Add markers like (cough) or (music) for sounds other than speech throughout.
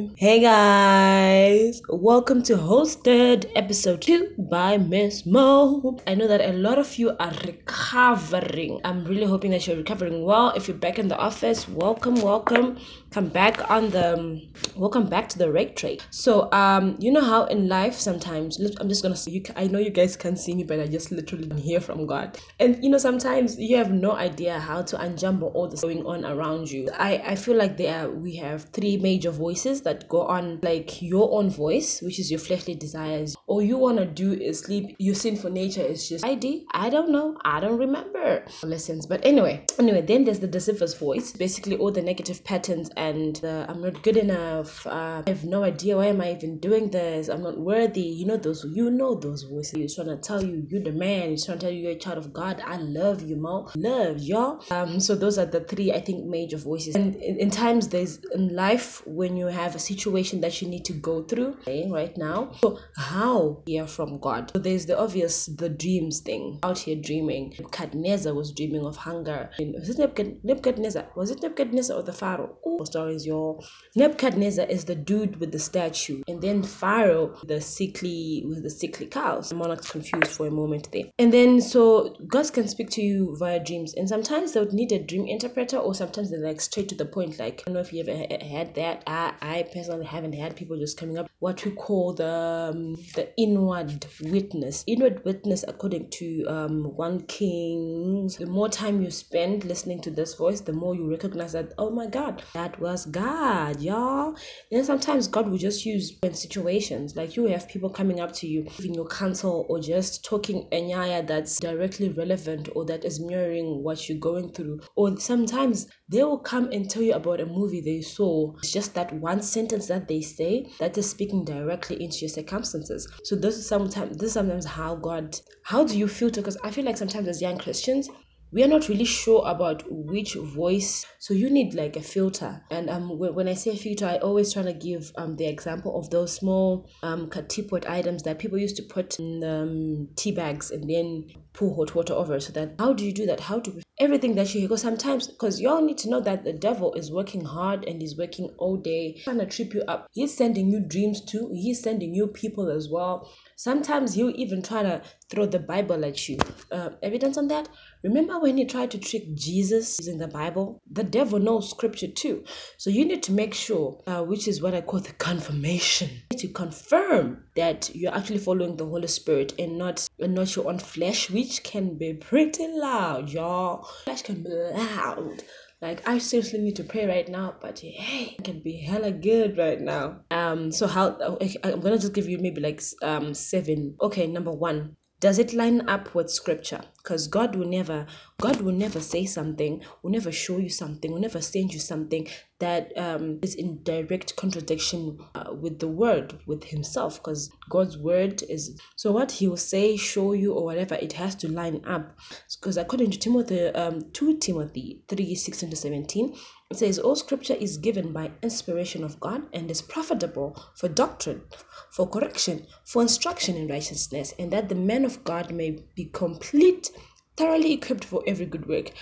Hey guys, welcome to Hosted episode 2 by Miss Mo. I know that a lot of you are recovering. I'm really hoping that you're recovering well. If you're back in the office, welcome, welcome. Come back on the welcome back to the rate trade. So, um, you know how in life sometimes I'm just gonna say you. I know you guys can't see me, but I just literally hear from God. And you know sometimes you have no idea how to unjumble all this going on around you. I I feel like there we have three major voices that go on like your own voice, which is your fleshly desires. All you wanna do is sleep. Your sinful nature is just ID. I don't know. I don't remember lessons. But anyway, anyway, then there's the deceiver's voice. Basically all the negative patterns and the I'm not good enough. Uh, I have no idea why am I even doing this. I'm not worthy. You know those. You know those voices. Trying to tell you you're the man. He's trying to tell you you're a child of God. I love you, Mo. Love y'all. Um. So those are the three I think major voices. And in, in times there's in life when you have situation that you need to go through right now. So how hear from God? So there's the obvious the dreams thing. Out here dreaming. Nebuchadnezzar was dreaming of hunger. Was it Nebuchadnezzar? Was it Nebuchadnezzar or the Pharaoh? Ooh, stories, y'all. Nebuchadnezzar is the dude with the statue, and then Pharaoh, the sickly with the sickly cows. The monarch's confused for a moment there. And then so God can speak to you via dreams, and sometimes they would need a dream interpreter, or sometimes they're like straight to the point. Like I don't know if you ever had that. I, I personally haven't had people just coming up. What we call the um, the inward witness. Inward witness, according to um, one Kings, the more time you spend listening to this voice, the more you recognize that oh my God, that was God, y'all. And sometimes God will just use in situations like you have people coming up to you, giving you counsel, or just talking anyaya that's directly relevant or that is mirroring what you're going through. Or sometimes they will come and tell you about a movie they saw. It's just that one sentence that they say that is speaking directly into your circumstances. So this is sometimes this is sometimes how God. How do you filter? Because I feel like sometimes as young Christians we are not really sure about which voice so you need like a filter and um when i say filter i always try to give um the example of those small um teapot items that people used to put in um, tea bags and then pour hot water over so that how do you do that how do we everything that you hear because sometimes because you all need to know that the devil is working hard and he's working all day trying to trip you up. He's sending you dreams too. He's sending you people as well sometimes he'll even try to throw the bible at you. Uh, evidence on that? Remember when he tried to trick jesus using the bible? The devil knows scripture too. So you need to make sure uh, which is what i call the confirmation. To confirm that you're actually following the holy spirit and not and not your own flesh which can be pretty loud y'all. Flesh can be loud like I seriously need to pray right now, but hey, it can be hella good right now. Um, so how I'm gonna just give you maybe like um seven. Okay, number one, does it line up with scripture? Because God will never, God will never say something, will never show you something, will never send you something that um, is in direct contradiction uh, with the word, with Himself. Because God's word is so what He will say, show you, or whatever, it has to line up. Because according to Timothy, um, 2 Timothy 3 16 to 17, it says, All scripture is given by inspiration of God and is profitable for doctrine, for correction, for instruction in righteousness, and that the man of God may be complete, thoroughly equipped for every good work.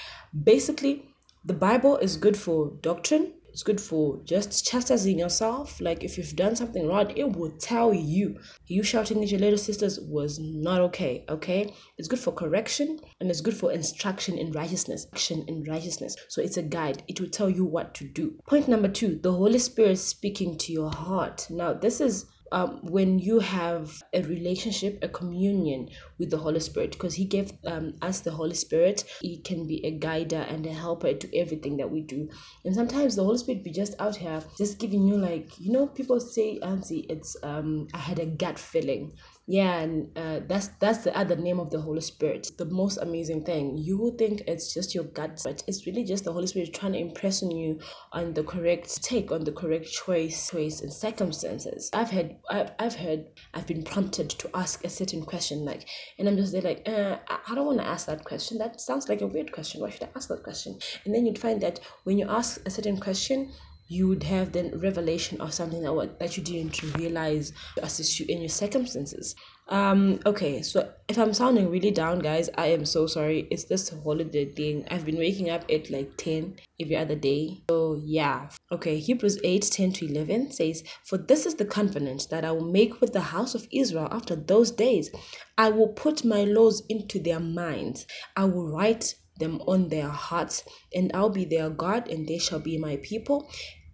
Basically, the Bible is good for doctrine, it's good for just chastising yourself. Like if you've done something wrong, it will tell you. You shouting at your little sisters was not okay. Okay, it's good for correction and it's good for instruction in righteousness. Action in righteousness. So it's a guide. It will tell you what to do. Point number two: the Holy Spirit speaking to your heart. Now this is um, when you have a relationship, a communion with the Holy Spirit, because He gave um, us the Holy Spirit, He can be a guider and a helper to everything that we do. And sometimes the Holy Spirit be just out here, just giving you like, you know, people say, Auntie, it's um, I had a gut feeling. Yeah, and uh, that's that's the other name of the Holy Spirit. The most amazing thing. You will think it's just your gut, but it's really just the Holy Spirit trying to impress on you on the correct take, on the correct choice, choice and circumstances. I've had, I've, I've heard, I've been prompted to ask a certain question, like, and I'm just there like, uh, I, I don't want to ask that question. That sounds like a weird question. Why should I ask that question? And then you'd find that when you ask a certain question, you would have then revelation of something that what that you didn't realize to assist you in your circumstances. Um, okay, so if I'm sounding really down, guys, I am so sorry. It's this holiday thing. I've been waking up at like 10 every other day. So yeah. Okay, Hebrews 8, 10 to 11 says, For this is the covenant that I will make with the house of Israel after those days. I will put my laws into their minds. I will write them on their hearts, and I'll be their God, and they shall be my people.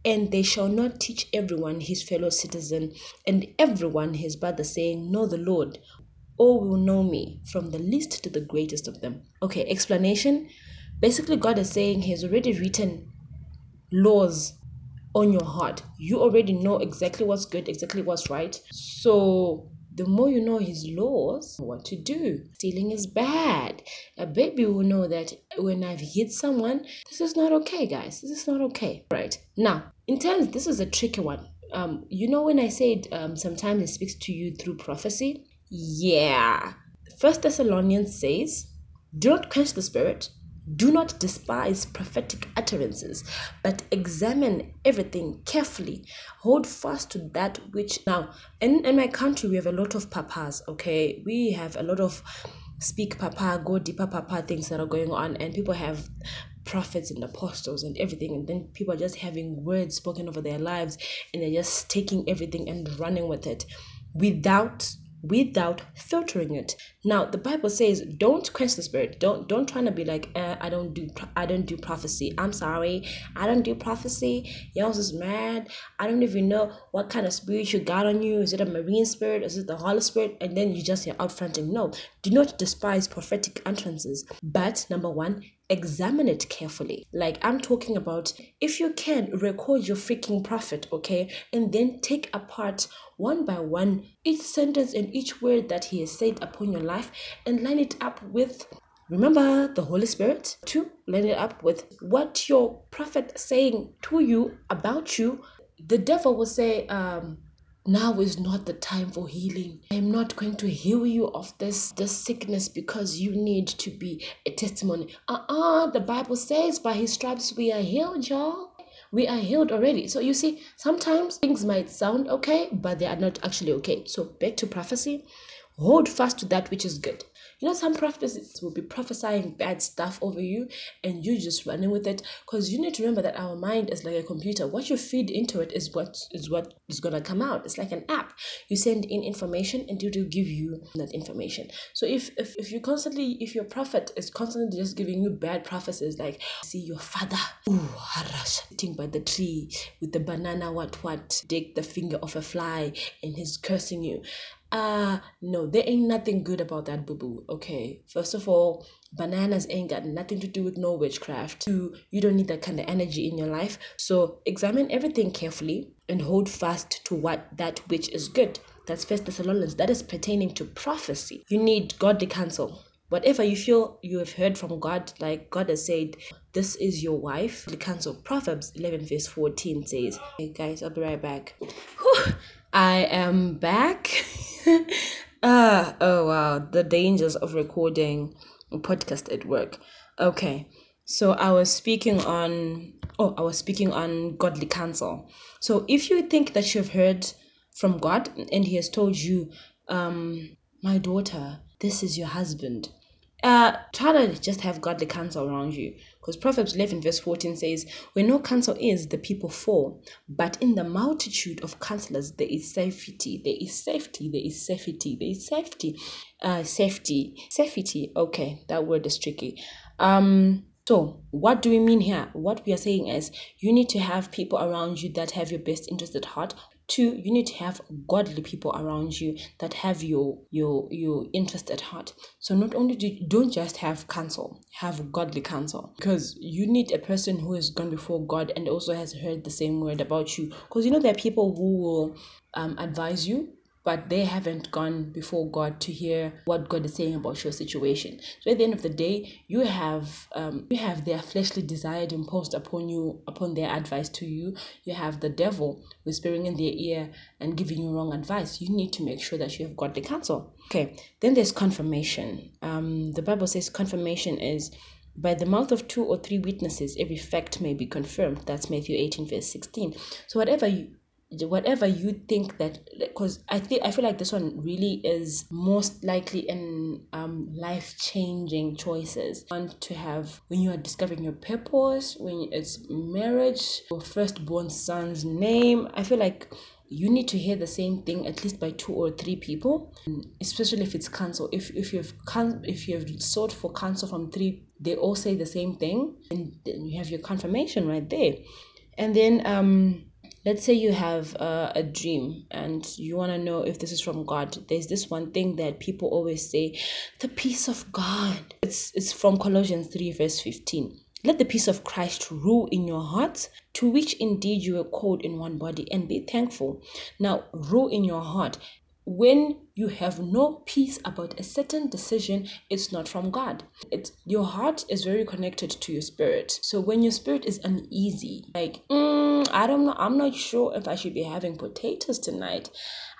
And they shall not teach everyone his fellow citizen and everyone his brother, saying, Know the Lord. All will know me, from the least to the greatest of them. Okay, explanation. Basically, God is saying He has already written laws on your heart. You already know exactly what's good, exactly what's right. So the more you know his laws, what to do. Stealing is bad. A baby will know that when I've hit someone, this is not okay, guys. This is not okay. Right. Now, in terms, this is a tricky one. Um, you know when I said um, sometimes it speaks to you through prophecy? Yeah. First Thessalonians says, Do not quench the spirit, do not despise prophetic utterances, but examine everything carefully. Hold fast to that which. Now, in, in my country, we have a lot of papas, okay? We have a lot of speak papa, go deeper papa things that are going on, and people have prophets and apostles and everything and then people are just having words spoken over their lives and they're just taking everything and running with it without without filtering it. Now, the Bible says, "Don't quench the spirit. Don't don't try to be like, eh, I don't do I don't do prophecy. I'm sorry, I don't do prophecy. Y'all is mad. I don't even know what kind of spirit you got on you. Is it a marine spirit? Is it the Holy Spirit? And then you just you're out fronting. No, do not despise prophetic utterances. But number one, examine it carefully. Like I'm talking about, if you can record your freaking prophet, okay, and then take apart one by one each sentence and each word that he has said upon your life and line it up with remember the holy spirit to line it up with what your prophet saying to you about you the devil will say um now is not the time for healing. I'm not going to heal you of this this sickness because you need to be a testimony. Uh-uh, the Bible says by his stripes we are healed, y'all. We are healed already. So you see, sometimes things might sound okay, but they are not actually okay. So back to prophecy. Hold fast to that which is good. You know, some prophets will be prophesying bad stuff over you and you just running with it. Because you need to remember that our mind is like a computer. What you feed into it is what is what is gonna come out. It's like an app. You send in information and it will give you that information. So if if, if you constantly if your prophet is constantly just giving you bad prophecies like see your father ooh harash sitting by the tree with the banana what what take the finger of a fly and he's cursing you uh no there ain't nothing good about that boo boo okay? First of all bananas ain't got nothing to do with no witchcraft. Two you don't need that kind of energy in your life. So examine everything carefully and hold fast to what that which is good. That's first thessalonians. That is pertaining to prophecy. You need godly counsel. Whatever you feel you have heard from god like god has said this is your wife the counsel. Proverbs 11 verse 14 says hey guys i'll be right back. Whew. I am back. (laughs) ah, oh wow, the dangers of recording a podcast at work. Okay, so I was speaking on, oh, I was speaking on godly counsel. So if you think that you've heard from God and He has told you, um, my daughter, this is your husband, uh, try to just have godly counsel around you. Because Proverbs 11, verse 14 says, Where no counsel is, the people fall. But in the multitude of counselors, there is safety. There is safety. There is safety. There is safety. Uh, safety. Safety. Okay, that word is tricky. Um, so, what do we mean here? What we are saying is you need to have people around you that have your best interest at heart. Two, you need to have godly people around you that have your your your interest at heart. So not only do you don't just have counsel, have godly counsel. Because you need a person who has gone before God and also has heard the same word about you. Because you know there are people who will um, advise you but they haven't gone before God to hear what God is saying about your situation. So at the end of the day, you have um, you have their fleshly desire imposed upon you, upon their advice to you. You have the devil whispering in their ear and giving you wrong advice. You need to make sure that you have godly counsel. Okay, then there's confirmation. Um, the Bible says confirmation is by the mouth of two or three witnesses, every fact may be confirmed. That's Matthew 18, verse 16. So whatever you whatever you think that because i think i feel like this one really is most likely in um life changing choices want to have when you are discovering your purpose when it's marriage your firstborn son's name i feel like you need to hear the same thing at least by two or three people. Especially if it's counsel if, if you've if you've sought for counsel from three they all say the same thing and then you have your confirmation right there. And then um let's say you have uh, a dream and you want to know if this is from god there's this one thing that people always say the peace of god it's it's from colossians 3 verse 15 let the peace of Christ rule in your hearts, to which indeed you were called in one body, and be thankful. Now, rule in your heart. When you have no peace about a certain decision, it's not from God. It's your heart is very connected to your spirit. So when your spirit is uneasy, like mm, I don't know, I'm not sure if I should be having potatoes tonight.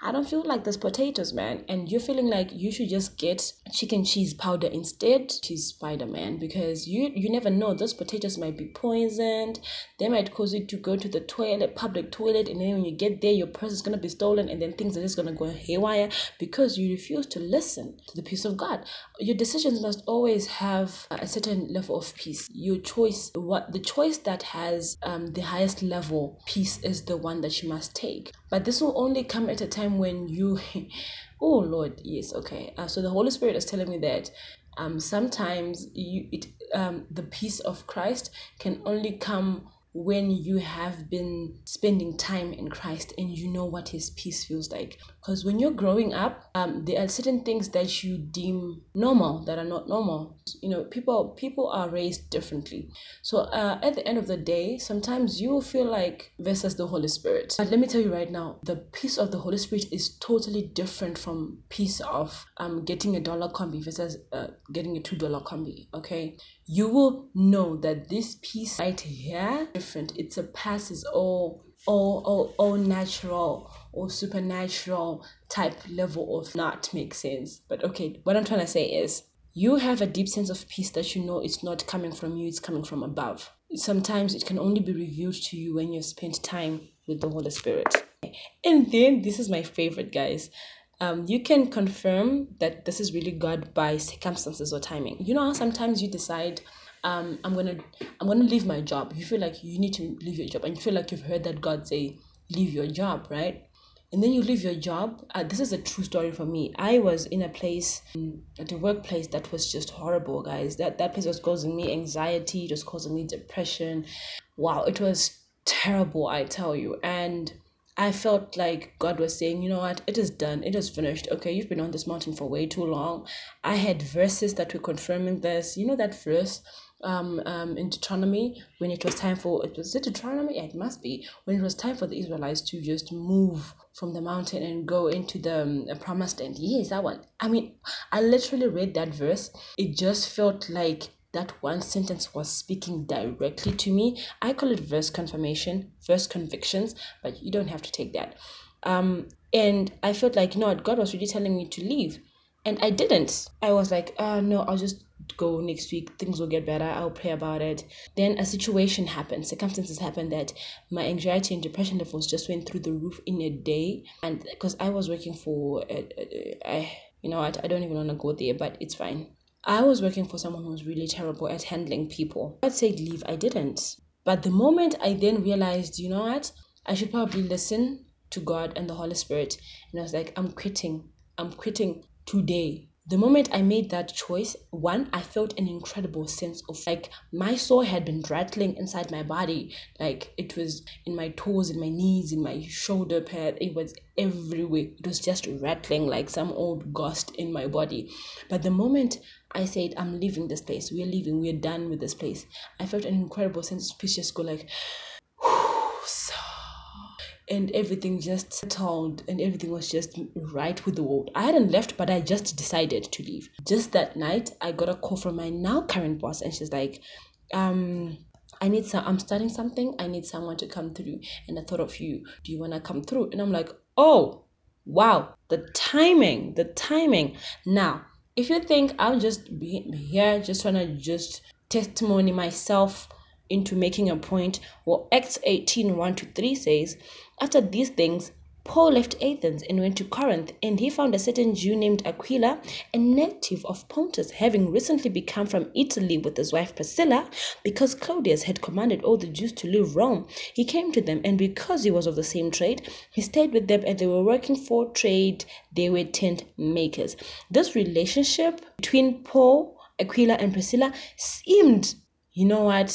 I don't feel like there's potatoes, man. And you're feeling like you should just get chicken cheese powder instead. She's Spider Man because you you never know. Those potatoes might be poisoned. They might cause you to go to the toilet, public toilet, and then when you get there, your purse is gonna be stolen, and then things are just gonna go haywire because you refuse to listen to the peace of God. Your decisions must always have a certain level of peace. Your choice, what the choice that has um, the highest level peace is the one that you must take. But this will only come at a time when you, (laughs) oh Lord, yes, okay. Uh, so the Holy Spirit is telling me that um, sometimes you it um, the peace of Christ can only come when you have been spending time in Christ and you know what His peace feels like. Because when you're growing up, um, there are certain things that you deem normal that are not normal. You know, people people are raised differently. So uh, at the end of the day, sometimes you will feel like versus the Holy Spirit. But let me tell you right now, the peace of the Holy Spirit is totally different from peace of um getting a dollar combi versus uh, getting a two dollar combi. Okay, you will know that this peace right here different. It surpasses all all all, all natural or supernatural type level of not make sense. But okay, what I'm trying to say is you have a deep sense of peace that you know it's not coming from you, it's coming from above. Sometimes it can only be revealed to you when you spend time with the Holy Spirit. And then this is my favorite, guys. Um, you can confirm that this is really God by circumstances or timing. You know how sometimes you decide, um, I'm gonna I'm gonna leave my job. You feel like you need to leave your job, and you feel like you've heard that God say, leave your job, right? And then you leave your job. Uh, this is a true story for me. I was in a place at a workplace that was just horrible, guys. That that place was causing me anxiety, just causing me depression. Wow, it was terrible, I tell you. And I felt like God was saying, you know what, it is done, it is finished. Okay, you've been on this mountain for way too long. I had verses that were confirming this. You know that verse um, um, in Deuteronomy when it was time for it was it Deuteronomy? Yeah, it must be when it was time for the Israelites to just move from the mountain and go into the um, promised land. Yes, that one. I mean, I literally read that verse. It just felt like that one sentence was speaking directly to me. I call it verse confirmation, verse convictions, but you don't have to take that. Um, and I felt like, you know what, God was really telling me to leave. And I didn't. I was like, uh, no, I'll just go next week. Things will get better. I'll pray about it. Then a situation happened. Circumstances happened that my anxiety and depression levels just went through the roof in a day. And because I was working for, a, a, a, you know what, I don't even want to go there, but it's fine. I was working for someone who was really terrible at handling people. i'd say leave, I didn't. But the moment I then realized, you know what, I should probably listen to God and the Holy Spirit. And I was like, I'm quitting. I'm quitting today. The moment I made that choice, one, I felt an incredible sense of like my soul had been rattling inside my body. Like it was in my toes, in my knees, in my shoulder pad. It was everywhere. It was just rattling like some old ghost in my body. But the moment I said, I'm leaving this place, we're leaving, we're done with this place, I felt an incredible sense of peace just go like, and everything just settled and everything was just right with the world. I hadn't left, but I just decided to leave. Just that night, I got a call from my now current boss, and she's like, um, I need some, I'm starting something. I need someone to come through. And I thought of you. Do you want to come through? And I'm like, oh, wow, the timing, the timing. Now, if you think I'm just be here, just trying to just testimony myself into making a point. Well, Acts 18 1 to 3 says, After these things, Paul left Athens and went to Corinth, and he found a certain Jew named Aquila, a native of Pontus, having recently become from Italy with his wife Priscilla, because Claudius had commanded all the Jews to leave Rome. He came to them, and because he was of the same trade, he stayed with them, and they were working for trade. They were tent makers. This relationship between Paul, Aquila, and Priscilla seemed, you know what,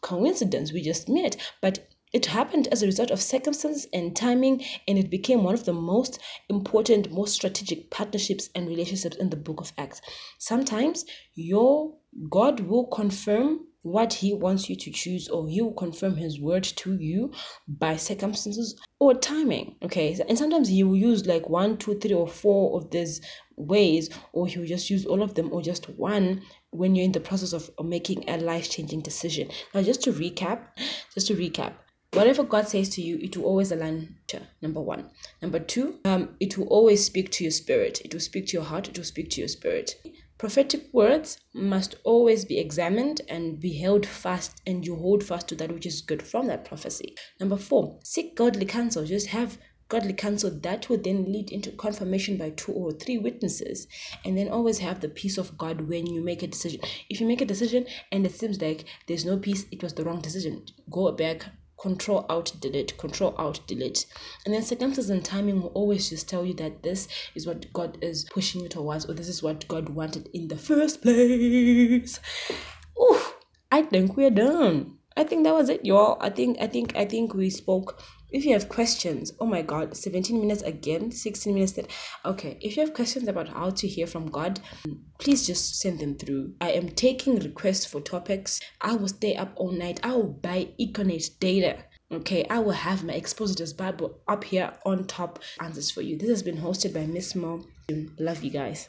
coincidence. We just met, but it happened as a result of circumstances and timing, and it became one of the most important, most strategic partnerships and relationships in the book of Acts. Sometimes your God will confirm what he wants you to choose, or he will confirm his word to you by circumstances or timing. Okay, and sometimes he will use like one, two, three, or four of these ways, or will just use all of them, or just one when you're in the process of making a life changing decision. Now, just to recap, just to recap, Whatever God says to you, it will always align to number one. Number two, um, it will always speak to your spirit. It will speak to your heart. It will speak to your spirit. Prophetic words must always be examined and be held fast, and you hold fast to that which is good from that prophecy. Number four, seek godly counsel. Just have godly counsel that would then lead into confirmation by two or three witnesses. And then always have the peace of god when you make a decision. If you make a decision and it seems like there's no peace it was the wrong decision. Go back control alt delete control alt delete. And then circumstances and timing will always just tell you that this is what god is pushing you towards or this is what god wanted in the first place. Ooh, i think we're done i think that was it y'all. I think i think i think we spoke. If you have questions oh my god 17 minutes again 16 minutes that okay if you have questions about how to hear from god please just send them through. I am taking requests for topics. I will stay up all night. I will buy econet data. Okay i will have my expositors bible up here on top. Answers for you. This has been hosted by miss mo. Love you guys